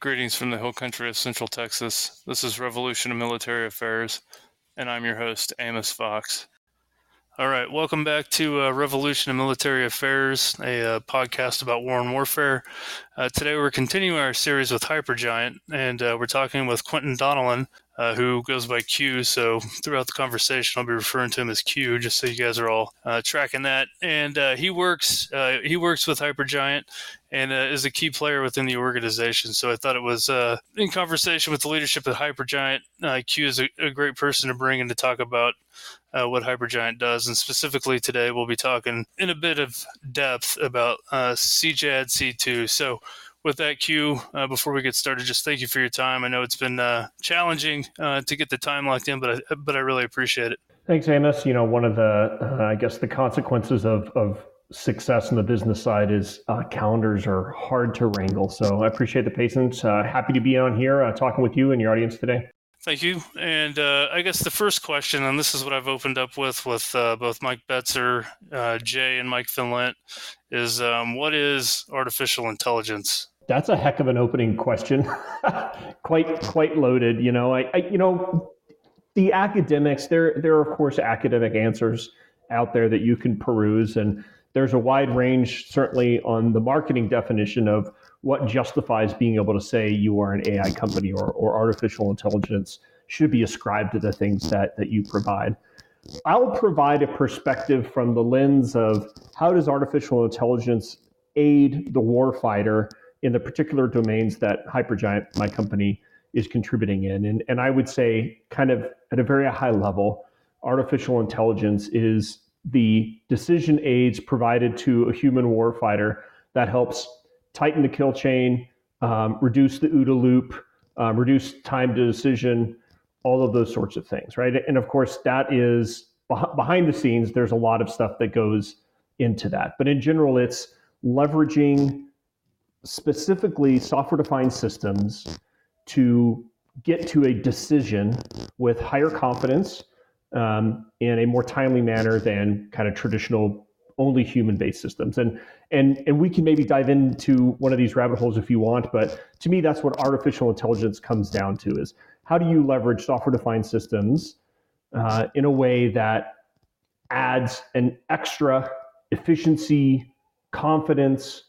Greetings from the hill country of Central Texas. This is Revolution of Military Affairs, and I'm your host, Amos Fox. All right, welcome back to uh, Revolution of Military Affairs, a uh, podcast about war and warfare. Uh, today we're continuing our series with Hypergiant, and uh, we're talking with Quentin Donnellan, uh, who goes by Q. So throughout the conversation, I'll be referring to him as Q, just so you guys are all uh, tracking that. And uh, he works uh, he works with Hypergiant and uh, is a key player within the organization. So I thought it was uh, in conversation with the leadership at Hypergiant. Q is a, a, great person to bring in to talk about. what Hypergiant does, and specifically today, we'll be talking in a bit of depth about CJAD C2. So, with that Q, uh, before we get started, just thank you for your time. I know it's been uh, challenging uh, to get the time locked in, but I, but I really appreciate it. Thanks, Amos. You know, one of the uh, I guess the consequences of of success on the business side is uh, calendars are hard to wrangle. So I appreciate the patience. Uh, happy to be on here talking with you and your audience today. Thank you. And uh, I guess the first question, and this is what I've opened up with with uh, both Mike Betzer, uh, Jay, and Mike Finlent, is um, what is artificial intelligence? That's a heck of an opening question. quite quite loaded. You know, I, I, you know the academics there there are of course academic answers out there that you can peruse, and there's a wide range certainly on the marketing definition of what justifies being able to say you are an AI company or, or artificial intelligence should be ascribed to the things that, that you provide. I'll provide a perspective from the lens of how does artificial intelligence aid the warfighter in the particular domains that Hypergiant, my company, is contributing in. And, and I would say, kind of at a very high level, artificial intelligence is the decision aids provided to a human warfighter that helps tighten the kill chain, um, reduce the OODA loop, um, reduce time to decision, all of those sorts of things, right? And of course, that is behind the scenes. There's a lot of stuff that goes into that, but in general, it's leveraging specifically software-defined systems to get to a decision with higher confidence um, in a more timely manner than kind of traditional only human-based systems. And and and we can maybe dive into one of these rabbit holes if you want but to me that's what artificial intelligence comes down to is how do you leverage software defined systems uh, in a way that adds an extra efficiency confidence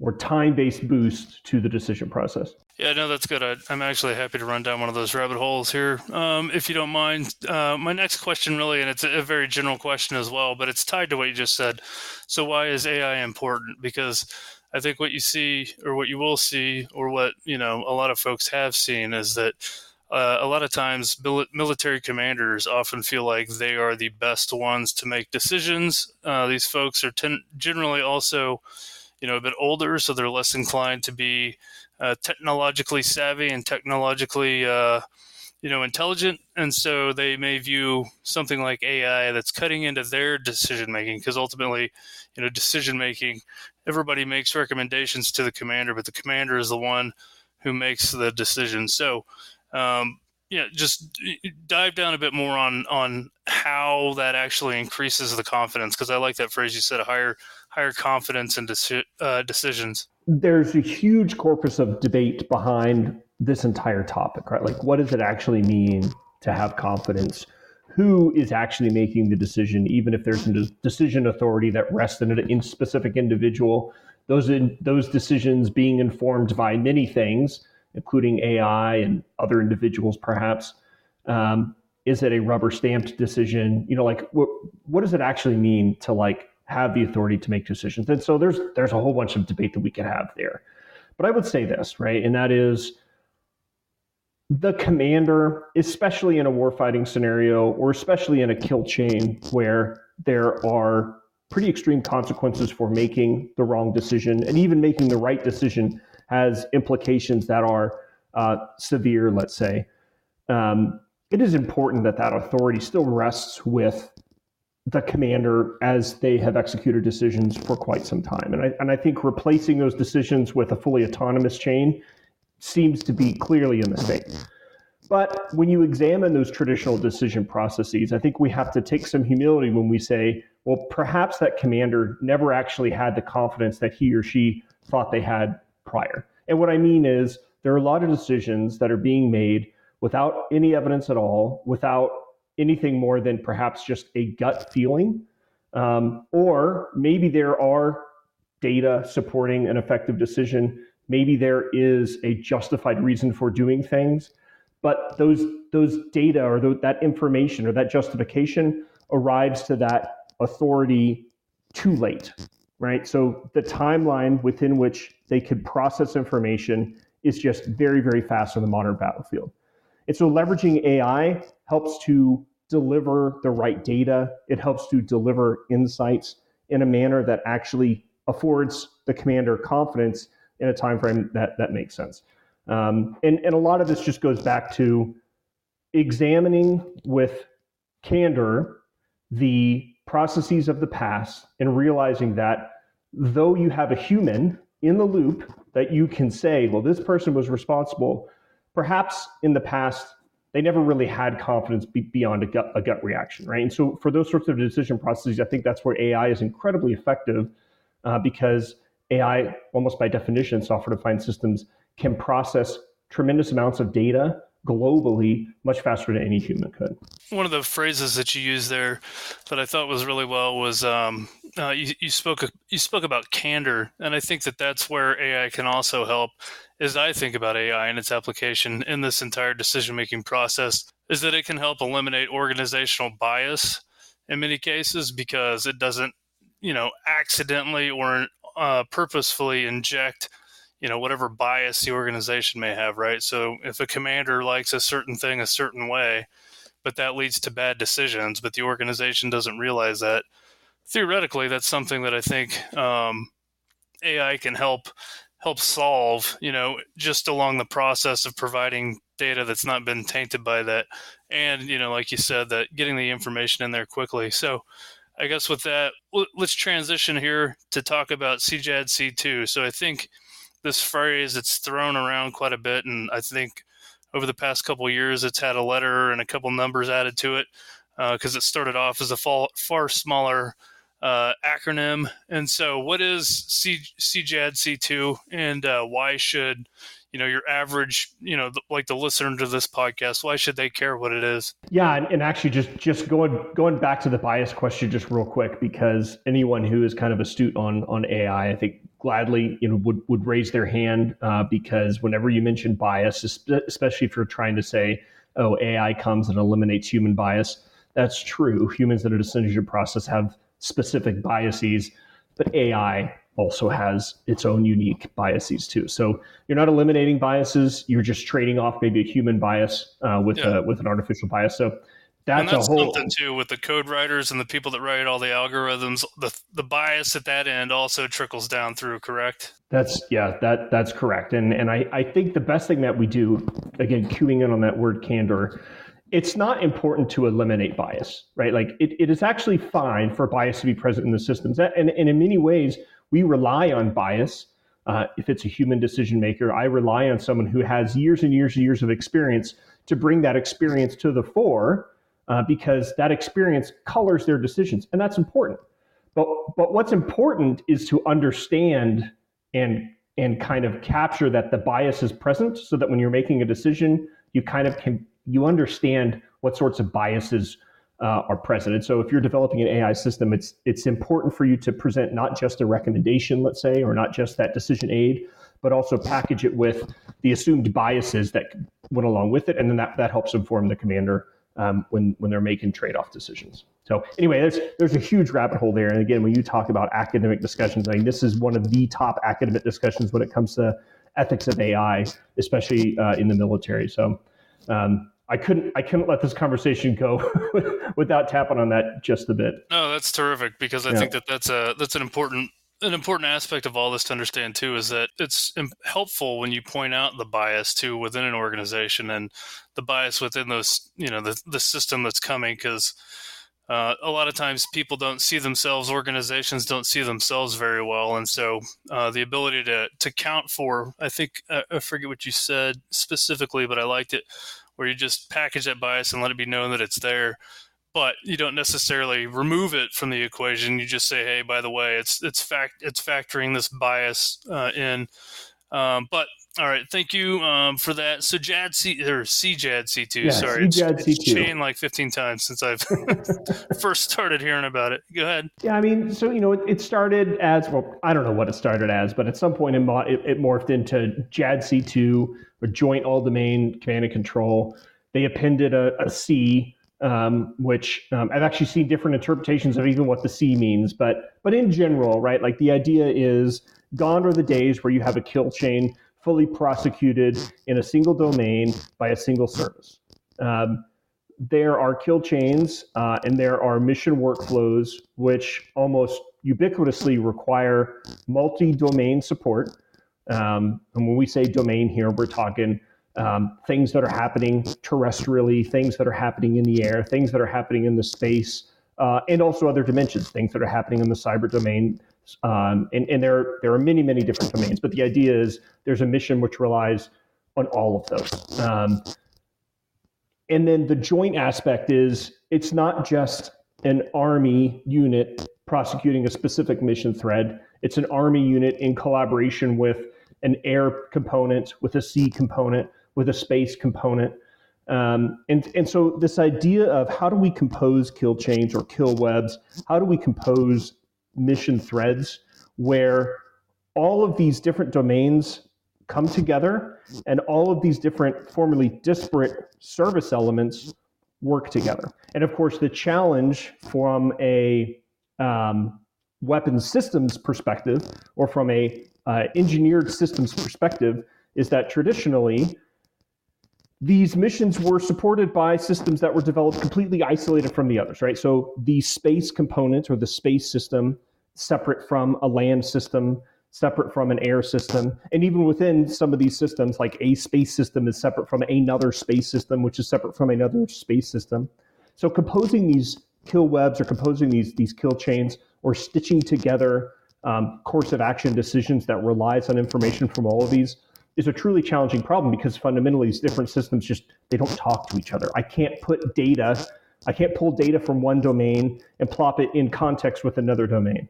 or time-based boost to the decision process yeah, no, that's good. I, am actually happy to run down one of those rabbit holes here, um, if you don't mind. Uh, my next question, really, and it's a, very general question as well, but it's tied to what you just said. So, why is AI important? Because I think what you see, or what you will see, or what you know, a lot of folks have seen, is that uh, a lot of times military commanders often feel like they are the best ones to make decisions. Uh, these folks are ten- generally also you know, a bit older, so they're less inclined to be uh, technologically savvy and technologically, uh, you know, intelligent, and so they may view something like AI that's cutting into their decision making because ultimately, you know, decision making, everybody makes recommendations to the commander, but the commander is the one who makes the decision. So, um, yeah, just dive down a bit more on on how that actually increases the confidence because I like that phrase you said, a higher higher confidence in deci- uh, decisions. There's a huge corpus of debate behind this entire topic, right? Like, what does it actually mean to have confidence? Who is actually making the decision, even if there's a decision authority that rests in a specific individual? Those in, those decisions being informed by many things, including AI and other individuals, perhaps. Um, is it a rubber stamped decision? You know, like what what does it actually mean to like have the authority to make decisions? And so there's there's a whole bunch of debate that we could have there. But I would say this, right? And that is the commander, especially in a warfighting scenario or especially in a kill chain where there are pretty extreme consequences for making the wrong decision and even making the right decision has implications that are uh, severe let's say um, it is important that that authority still rests with the commander as they have executed decisions for quite some time and I, and I think replacing those decisions with a fully autonomous chain seems to be clearly a mistake but when you examine those traditional decision processes, I think we have to take some humility when we say, well, perhaps that commander never actually had the confidence that he or she thought they had prior. And what I mean is, there are a lot of decisions that are being made without any evidence at all, without anything more than perhaps just a gut feeling. Um, or maybe there are data supporting an effective decision. Maybe there is a justified reason for doing things but those those data or that information or that justification arrives to that authority too late right so the timeline within which they could process information is just very very fast on the modern battlefield and so leveraging ai helps to deliver the right data. It helps to deliver insights in a manner that actually affords the commander confidence in a time frame that that makes sense. Um, and, and a lot of this just goes back to examining with candor the processes of the past and realizing that though you have a human in the loop that you can say, well, this person was responsible, perhaps in the past they never really had confidence be beyond a gut, a gut reaction, right? And so for those sorts of decision processes, I think that's where AI is incredibly effective uh, because AI, almost by definition, software defined systems can process tremendous amounts of data globally much faster than any human could. One of the phrases that you used there that I thought was really well was um, uh, you, you spoke you spoke about candor, and I think that that's where AI can also help. As I think about AI and its application in this entire decision making process, is that it can help eliminate organizational bias in many cases because it doesn't, you know, accidentally or uh, purposefully inject you know whatever bias the organization may have right? So if a commander likes a certain thing a certain way but that leads to bad decisions but the organization doesn't realize that theoretically that's something that i think um, ai can help help solve you know just along the process of providing data that's not been tainted by that and you know like you said that getting the information in there quickly. So i guess with that let's transition here to talk about cjad c2 so i think this phrase it's thrown around quite a bit and i think over the past couple years it's had a letter and a couple numbers added to it because uh, it started off as a far, far smaller uh, acronym. And so what is C, cjad c2 and uh, why should you know your average you know like the listener to this podcast why should they care what it is? Yeah and, and actually just just going going back to the bias question just real quick because anyone who is kind of astute on on ai i think gladly you know would would raise their hand uh, because whenever you mention bias, especially if you're trying to say, oh, AI comes and eliminates human bias, that's true. Humans in a decision process have specific biases, but AI also has its own unique biases too. So you're not eliminating biases; you're just trading off maybe a human bias uh, with yeah. a, with an artificial bias. So that's, and that's a whole something too with the code writers and the people that write all the algorithms. The the bias at that end also trickles down through. Correct. That's yeah, that that's correct. And and I, I think the best thing that we do, again, queuing in on that word candor, it's not important to eliminate bias, right? Like it, it is actually fine for bias to be present in the systems. And, and in many ways, we rely on bias. Uh, if it's a human decision maker, I rely on someone who has years and years and years of experience to bring that experience to the fore uh, because that experience colors their decisions. And that's important. But, but what's important is to understand and, and kind of capture that the bias is present so that when you're making a decision, you kind of can you understand what sorts of biases uh, are present. And so if you're developing an AI system, it's it's important for you to present not just a recommendation, let's say, or not just that decision aid, but also package it with the assumed biases that went along with it, and then that, that helps inform the commander um, when when they're making trade-off decisions. So anyway, there's there's a huge rabbit hole there. And again, when you talk about academic discussions, I mean this is one of the top academic discussions when it comes to ethics of AI, especially uh, in the military. So um, I couldn't I couldn't let this conversation go without tapping on that just a bit. No, that's terrific because I yeah. think that that's a that's an important an important aspect of all this to understand too is that it's helpful when you point out the bias too within an organization and the bias within those you know the the system that's coming because uh, a lot of times people don't see themselves organizations don't see themselves very well and so uh, the ability to to count for i think i forget what you said specifically but i liked it where you just package that bias and let it be known that it's there but you don't necessarily remove it from the equation you just say hey by the way it's it's fact it's factoring this bias uh, in um, but all right, thank you um, for that. So JAD C or CJAD C2, yeah, sorry, CJAD it's, C2. it's chained like 15 times since I've first started hearing about it. Go ahead. Yeah, I mean, so you know, it, it, started as well. I don't know what it started as, but at some point it, it, it morphed into JAD C2 or Joint All Domain Command and Control. They appended a, a C um, which um, I've actually seen different interpretations of even what the C means. But but in general, right, like the idea is gone are the days where you have a kill chain fully prosecuted in a single domain by a single service. Um, there are kill chains uh, and there are mission workflows which almost ubiquitously require multi-domain support. Um, and when we say domain here, we're talking um, things that are happening terrestrially, things that are happening in the air, things that are happening in the space, uh, and also other dimensions, things that are happening in the cyber domain. Um, and and there, there are many, many different domains. But the idea is there's a mission which relies on all of those. Um, and then the joint aspect is it's not just an army unit prosecuting a specific mission thread. It's an army unit in collaboration with an air component, with a sea component, with a space component. Um, and, and so this idea of how do we compose kill chains or kill webs? How do we compose mission threads where all of these different domains come together and all of these different formerly disparate service elements work together. And of course, the challenge from a um, weapons systems perspective or from a uh, engineered systems perspective is that traditionally these missions were supported by systems that were developed completely isolated from the others, right? So the space component or the space system, separate from a land system, separate from an air system, and even within some of these systems, like a space system is separate from another space system, which is separate from another space system. So composing these kill webs or composing these these kill chains or stitching together um, course of action decisions that relies on information from all of these is a truly challenging problem because fundamentally these different systems just they don't talk to each other. I can't put data, I can't pull data from one domain and plop it in context with another domain.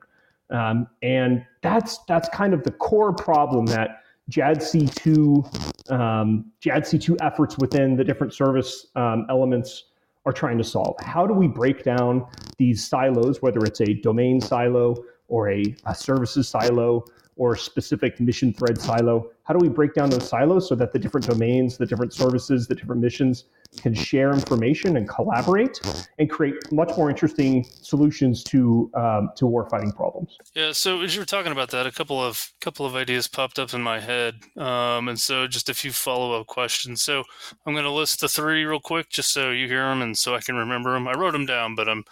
Um, and that's that's kind of the core problem that JADC2 um, JADC2 efforts within the different service um, elements are trying to solve. How do we break down these silos, whether it's a domain silo or a, a services silo or specific mission thread silo? How do we break down those silos so that the different domains, the different services, the different missions can share information and collaborate and create much more interesting solutions to um, to warfighting problems. Yeah. So as you were talking about that, a couple of couple of ideas popped up in my head, um, and so just a few follow up questions. So I'm going to list the three real quick, just so you hear them and so I can remember them. I wrote them down, but I'm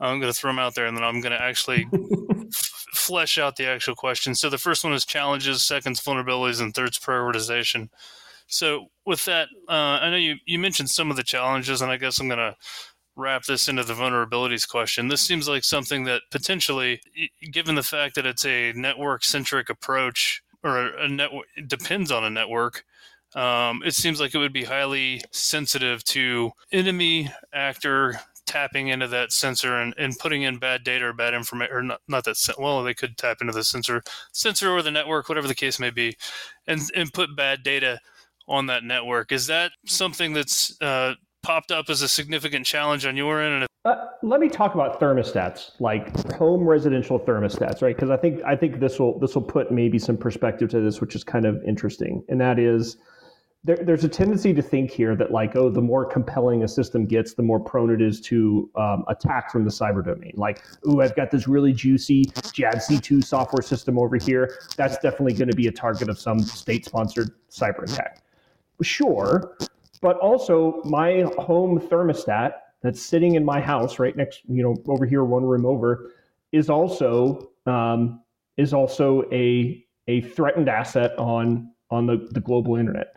I'm going to throw them out there, and then I'm going to actually f- flesh out the actual question. So the first one is challenges, seconds vulnerabilities, and thirds prioritization. So with that, uh, I know you, you mentioned some of the challenges, and I guess I'm going to wrap this into the vulnerabilities question. This seems like something that potentially, given the fact that it's a network centric approach or a network depends on a network, um, it seems like it would be highly sensitive to enemy actor tapping into that sensor and, and putting in bad data or bad information, or not, not that, well, they could tap into the sensor, sensor or the network, whatever the case may be, and, and put bad data on that network. Is that something that's uh, popped up as a significant challenge on your end? Uh, let me talk about thermostats, like home residential thermostats, right? Because I think I think this will this will put maybe some perspective to this, which is kind of interesting, and that is. There, there's a tendency to think here that like oh the more compelling a system gets the more prone it is to um, attack from the cyber domain like oh i've got this really juicy JADC2 software system over here that's definitely going to be a target of some state sponsored cyber attack Sure. But also, my home thermostat that's sitting in my house right next, you know, over here, one room over, is also um, is also a a threatened asset on on the, the global internet.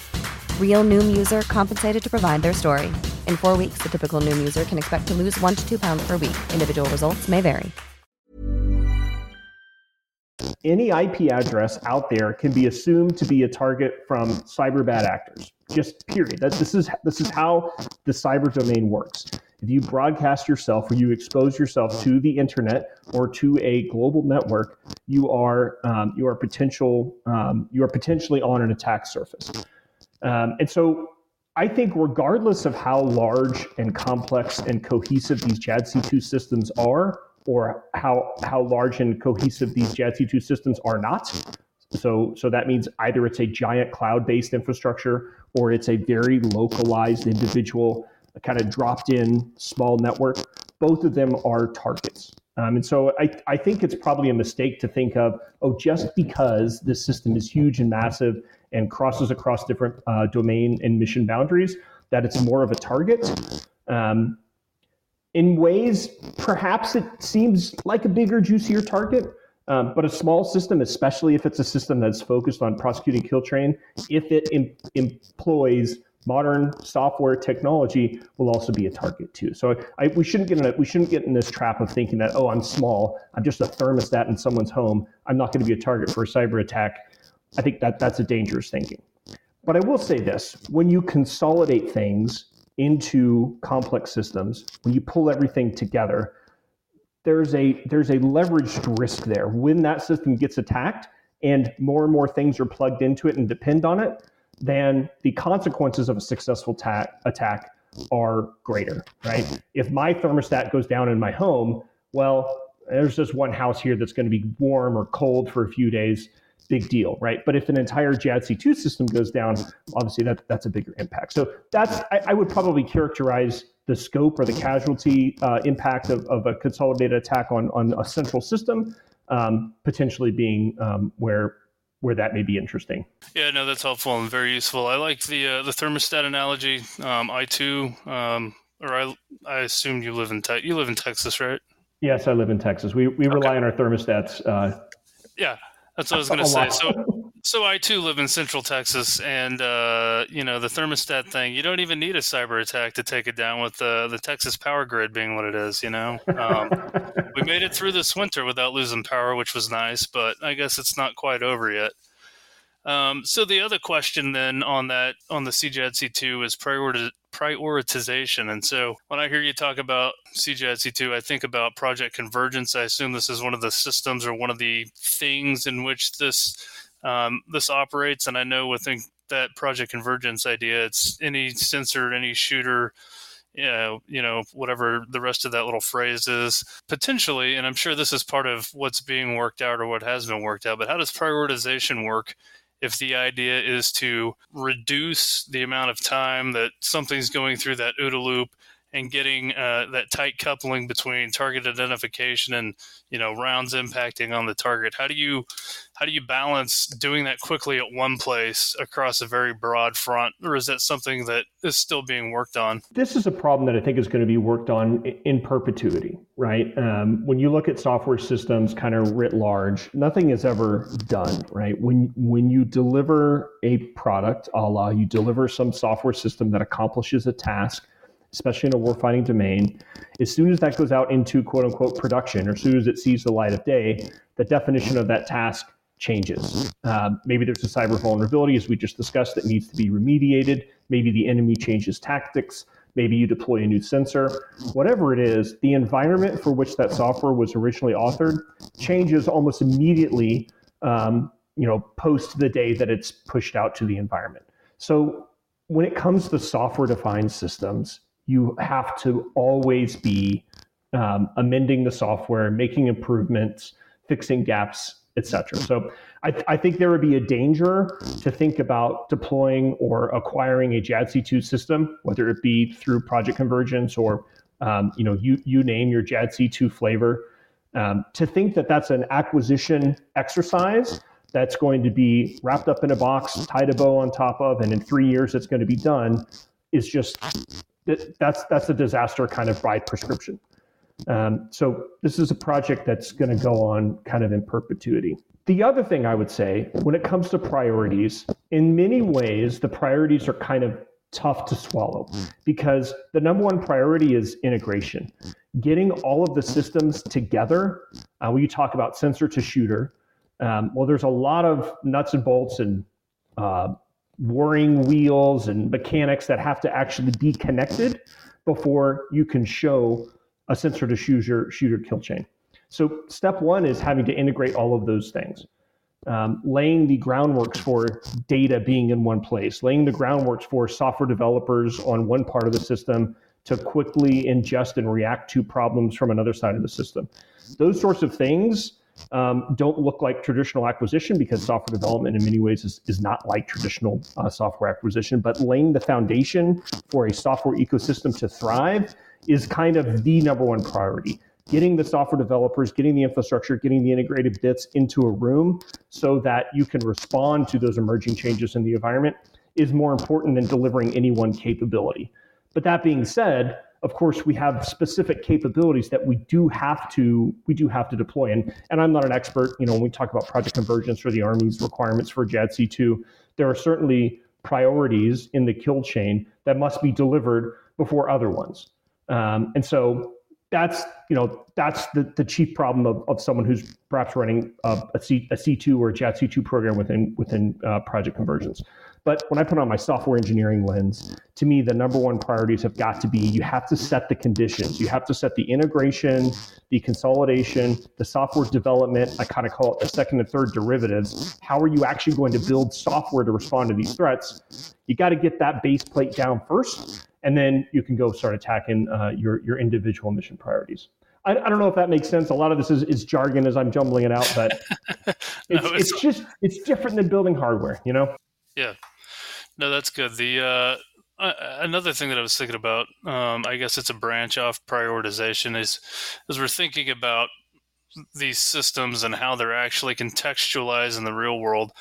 Real Noom user compensated to provide their story. In four weeks, the typical Noom user can expect to lose one to two pounds per week. Individual results may vary. Any IP address out there can be assumed to be a target from cyber bad actors. Just period. That this is this is how the cyber domain works. If you broadcast yourself or you expose yourself to the internet or to a global network, you are um, you are potential um, you are potentially on an attack surface. Um, and so I think regardless of how large and complex and cohesive these JADC2 systems are, or how how large and cohesive these JADC2 systems are not, so, so that means either it's a giant cloud-based infrastructure or it's a very localized individual kind of dropped in small network. Both of them are targets. Um, and so I, I think it's probably a mistake to think of, oh, just because this system is huge and massive and crosses across different uh, domain and mission boundaries, that it's more of a target. Um, in ways, perhaps it seems like a bigger, juicier target, um, but a small system, especially if it's a system that's focused on prosecuting kill chain, if it em- employs modern software technology, will also be a target too. So I, we shouldn't get in a, we shouldn't get in this trap of thinking that oh I'm small, I'm just a thermostat in someone's home, I'm not going to be a target for a cyber attack. I think that that's a dangerous thinking. But I will say this: when you consolidate things into complex systems, when you pull everything together, there's a there's a leveraged risk there. When that system gets attacked and more and more things are plugged into it and depend on it then the consequences of a successful ta- attack are greater right? If my thermostat goes down in my home well there's just one house here that's going to be warm or cold for a few days big deal right but if an entire JADC2 system goes down obviously that, that's a bigger impact so that's I, I would probably characterize the scope or the casualty uh, impact of, of a consolidated attack on, on a central system um, potentially being um, where where that may be interesting. Yeah, no, that's helpful and very useful. I like the uh, the thermostat analogy. Um, I too, um, or I I assume you live in te- you live in Texas, right? Yes, I live in Texas. We we rely okay. on our thermostats. Uh, yeah, that's what I was going to say. So, so I too live in Central Texas, and uh, you know the thermostat thing. You don't even need a cyber attack to take it down with the the Texas power grid being what it is. You know, um, we made it through this winter without losing power, which was nice, but I guess it's not quite over yet. Um, so the other question then on that on the CJADC2 is priority, prioritization. And so when I hear you talk about CJADC2, I think about Project Convergence. I assume this is one of the systems or one of the things in which this um, this operates. And I know within that Project Convergence idea, it's any sensor, any shooter you know, whatever the rest of that little phrase is, potentially, and I'm sure this is part of what's being worked out or what has been worked out, but how does prioritization work if the idea is to reduce the amount of time that something's going through that OODA loop and getting uh, that tight coupling between target identification and you know rounds impacting on the target. How do you how do you balance doing that quickly at one place across a very broad front or is that something that is still being worked on? This is a problem that i think is going to be worked on in perpetuity right? Um, when you look at software systems kind of writ large nothing is ever done right? When when you deliver a product a la you deliver some software system that accomplishes a task especially in a warfighting domain, as soon as that goes out into quote unquote production, or as soon as it sees the light of day, the definition of that task changes. Uh, maybe there's a cyber vulnerability, as we just discussed, that needs to be remediated. Maybe the enemy changes tactics. Maybe you deploy a new sensor. Whatever it is, the environment for which that software was originally authored changes almost immediately. Um, you know, post the day that it's pushed out to the environment. So when it comes to software defined systems, you have to always be um, amending the software, making improvements, fixing gaps, etc. So I, th- I, think there would be a danger to think about deploying or acquiring a JADC2 system, whether it be through Project Convergence or um, you know you you name your JADC2 flavor. Um, to think that that's an acquisition exercise that's going to be wrapped up in a box, tied a bow on top of, and in three years it's going to be done is just that's that's a disaster kind of by prescription. Um, so this is a project that's going to go on kind of in perpetuity. The other thing I would say when it comes to priorities, in many ways, the priorities are kind of tough to swallow because the number one priority is integration. Getting all of the systems together. Uh, when you talk about sensor to shooter, um, well, there's a lot of nuts and bolts and uh, whirring wheels and mechanics that have to actually be connected before you can show a sensor to shooter shooter kill chain. So step one is having to integrate all of those things. Um, laying the groundworks for data being in one place, laying the groundworks for software developers on one part of the system to quickly ingest and react to problems from another side of the system. Those sorts of things um, don't look like traditional acquisition because software development in many ways is, is not like traditional uh, software acquisition, but laying the foundation for a software ecosystem to thrive is kind of the number one priority. Getting the software developers, getting the infrastructure, getting the integrated bits into a room so that you can respond to those emerging changes in the environment is more important than delivering any one capability. But that being said, of course we have specific capabilities that we do have to we do have to deploy. And and I'm not an expert you know when we talk about project convergence or the army's requirements for JADC2 there are certainly priorities in the kill chain that must be delivered before other ones. Um, and so that's you know that's the, the chief problem of, of someone who's perhaps running a, a, C, a C2 or a JADC2 program within within uh, project convergence. but when I put on my software engineering lens, to me, the number one priorities have got to be you have to set the conditions. You have to set the integration, the consolidation, the software development. I kind of call it the second and third derivatives. How are you actually going to build software to respond to these threats? You got to get that base plate down first, and then you can go start attacking uh, your, your individual mission priorities. I, I, don't know if that makes sense. A lot of this is, is jargon as I'm jumbling it out, but it's, no, it's, it's just it's different than building hardware, you know. Yeah, no, that's good. The uh, uh, another thing that I was thinking about, um, I guess it's a branch off prioritization, is as we're thinking about these systems and how they're actually contextualized in the real world.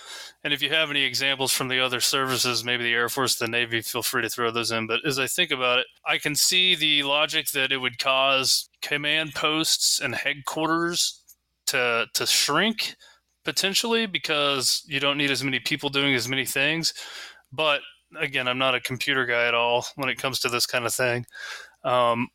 And if you have any examples from the other services, maybe the Air Force, the Navy, feel free to throw those in. But as I think about it, I can see the logic that it would cause command posts and headquarters to to shrink potentially because you don't need as many people doing as many things. But again, I'm not a computer guy at all when it comes to this kind of thing. Um,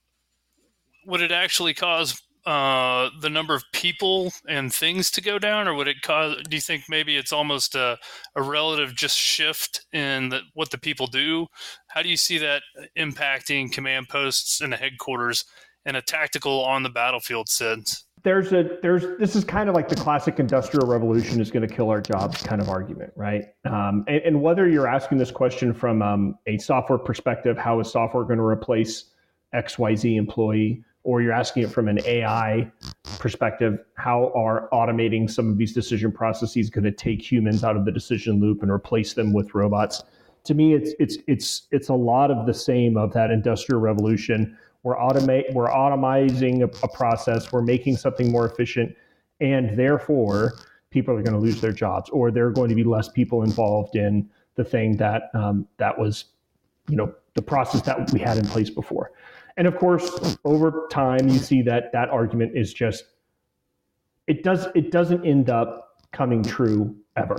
would it actually cause uh, the number of people and things to go down, or would it cause? Do you think maybe it's almost a, a relative just shift in the, what the people do? How do you see that impacting command posts and the headquarters in a tactical on the battlefield sense? There's a there's this is kind of like the classic industrial revolution is going to kill our jobs kind of argument, right? Um, and, and, whether you're asking this question from um, a software perspective, how is software going to replace X Y Z employee? Or you're asking it from an AI perspective, how are automating some of these decision processes going to take humans out of the decision loop and replace them with robots? To me, it's it's it's it's a lot of the same of that industrial revolution. We're automate we're automizing a, a process, we're making something more efficient, and therefore people are going to lose their jobs, or there are going to be less people involved in the thing that um, that was, you know, the process that we had in place before. And of course, over time, you see that that argument is just it does it doesn't end up coming true ever,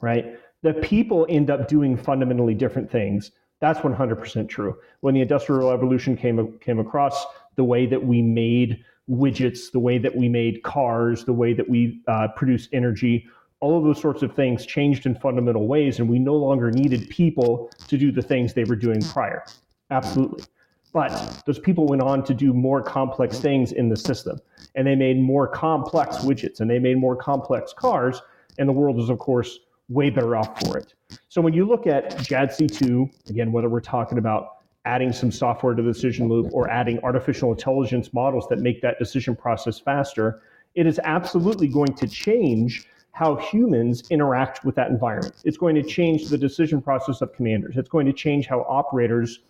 right? The people end up doing fundamentally different things. That's 100% true. When the Industrial Revolution came came across, the way that we made widgets, the way that we made cars, the way that we uh, produce energy, all of those sorts of things changed in fundamental ways, and we no longer needed people to do the things they were doing prior. Absolutely. But those people went on to do more complex things in the system, and they made more complex widgets, and they made more complex cars, and the world is, of course, way better off for it. So when you look at JADC2, again, whether we're talking about adding some software to the decision loop or adding artificial intelligence models that make that decision process faster, it is absolutely going to change how humans interact with that environment. It's going to change the decision process of commanders. It's going to change how operators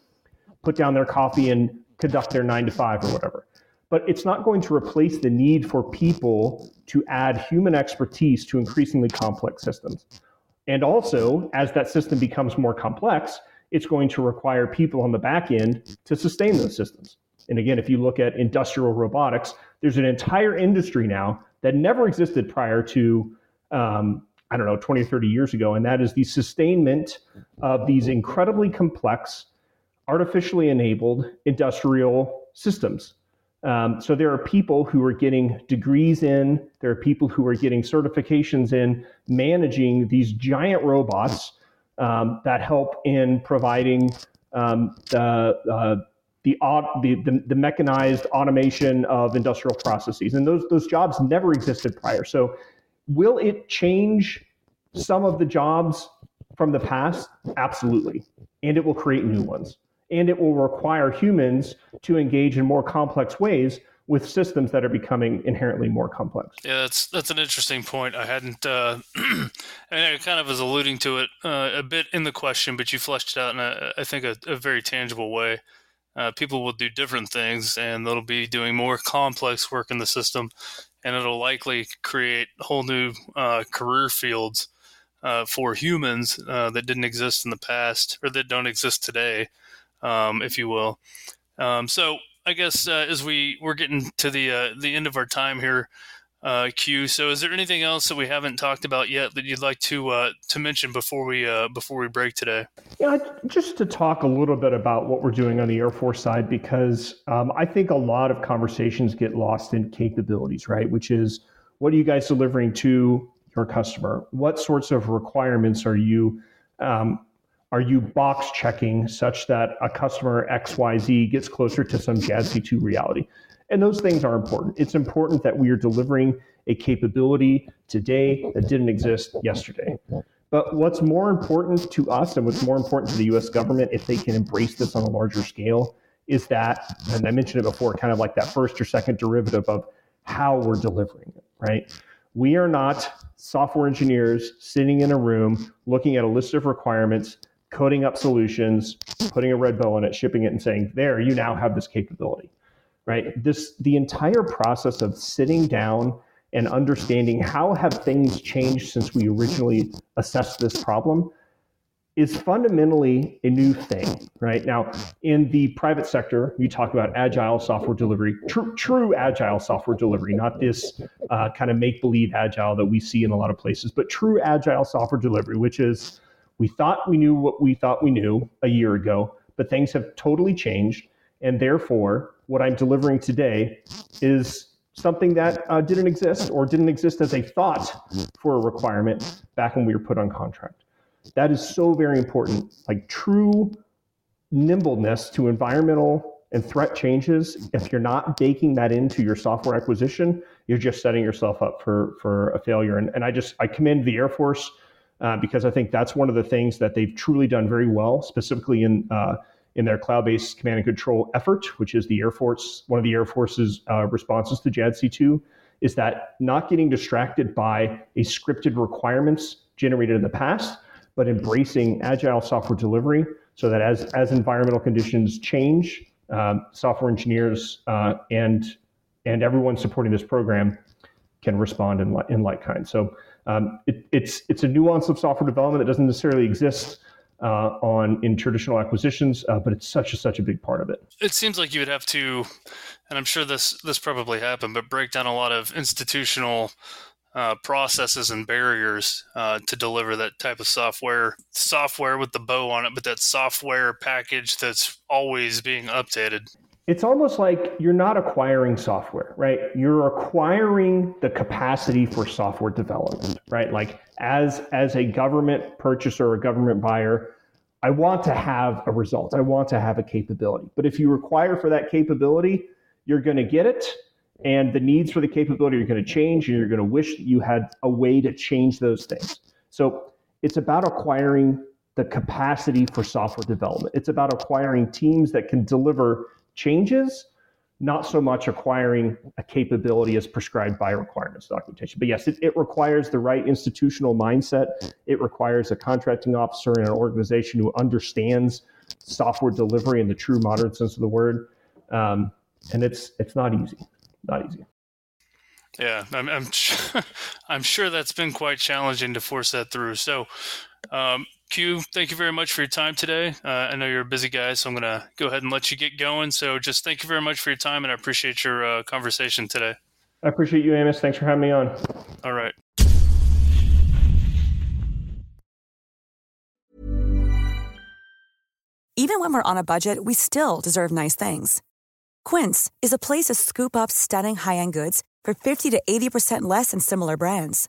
put down their coffee and conduct their nine to five or whatever. But it's not going to replace the need for people to add human expertise to increasingly complex systems. And also, as that system becomes more complex, it's going to require people on the back end to sustain those systems. And again, if you look at industrial robotics, there's an entire industry now that never existed prior to, um, I don't know, 20 or 30 years ago. And that is the sustainment of these incredibly complex artificially enabled industrial systems. Um, so there are people who are getting degrees in, there are people who are getting certifications in managing these giant robots um, that help in providing um, the, uh, the, the, the, mechanized automation of industrial processes. And those, those jobs never existed prior. So will it change some of the jobs from the past? Absolutely. And it will create new ones and it will require humans to engage in more complex ways with systems that are becoming inherently more complex. Yeah, that's that's an interesting point. I hadn't, uh, and I kind of was alluding to it uh, a bit in the question, but you fleshed it out in a, I think a, a very tangible way. Uh, people will do different things, and they'll be doing more complex work in the system, and it'll likely create whole new uh, career fields uh, for humans uh, that didn't exist in the past or that don't exist today um, if you will. Um, so I guess uh, as we we're getting to the uh, the end of our time here, uh, Q. So is there anything else that we haven't talked about yet that you'd like to uh, to mention before we uh, before we break today? Yeah, just to talk a little bit about what we're doing on the Air Force side, because um, I think a lot of conversations get lost in capabilities, right? Which is what are you guys delivering to your customer? What sorts of requirements are you um, are you box checking such that a customer XYZ gets closer to some JADC2 reality? And those things are important. It's important that we are delivering a capability today that didn't exist yesterday. But what's more important to us and what's more important to the US government, if they can embrace this on a larger scale, is that, and I mentioned it before, kind of like that first or second derivative of how we're delivering it, right? We are not software engineers sitting in a room looking at a list of requirements coding up solutions, putting a red bow on it, shipping it, and saying, "There, you now have this capability." Right? This the entire process of sitting down and understanding how have things changed since we originally assessed this problem is fundamentally a new thing, right? Now, in the private sector, you talk about agile software delivery, true, true agile software delivery, not this uh, kind of make believe agile that we see in a lot of places, but true agile software delivery, which is we thought we knew what we thought we knew a year ago, but things have totally changed. And therefore, what I'm delivering today is something that uh, didn't exist or didn't exist as a thought for a requirement back when we were put on contract. That is so very important. Like true nimbleness to environmental and threat changes. If you're not baking that into your software acquisition, you're just setting yourself up for for a failure. And, and I just I commend the Air Force uh, because I think that's one of the things that they've truly done very well, specifically in uh, in their cloud-based command and control effort, which is the Air Force. One of the Air Force's uh, responses to JADC2 is that not getting distracted by a scripted requirements generated in the past, but embracing agile software delivery so that as, as environmental conditions change, um, software engineers uh, and, and everyone supporting this program can respond in, in like kind. So um, it, it's, it's a nuance of software development that doesn't necessarily exist uh, on in traditional acquisitions, uh, but it's such a such a big part of it. It seems like you would have to, and I'm sure this this probably happened, but break down a lot of institutional uh, processes and barriers uh, to deliver that type of software. Software with the bow on it, but that software package that's always being updated. It's almost like you're not acquiring software, right? You're acquiring the capacity for software development, right? Like as as a government purchaser or a government buyer, I want to have a result. I want to have a capability. But if you require for that capability, you're going to get it and the needs for the capability are going to change and you're going to wish that you had a way to change those things so it's about acquiring the capacity for software development it's about acquiring teams that can deliver changes not so much acquiring a capability as prescribed by requirements documentation. But yes, it, it, requires the right institutional mindset. It requires a contracting officer in an organization who understands software delivery in the true modern sense of the word. Um, and it's it's not easy not easy. Yeah, I'm I'm, I'm sure that's been quite challenging to force that through. So, um, Q, thank you very much for your time today. Uh, I know you're a busy guy, so I'm going to go ahead and let you get going. So, just thank you very much for your time, and I appreciate your uh, conversation today. I appreciate you, Amos. Thanks for having me on. All right. Even when we're on a budget, we still deserve nice things. Quince is a place to scoop up stunning high end goods for 50 to 80% less than similar brands.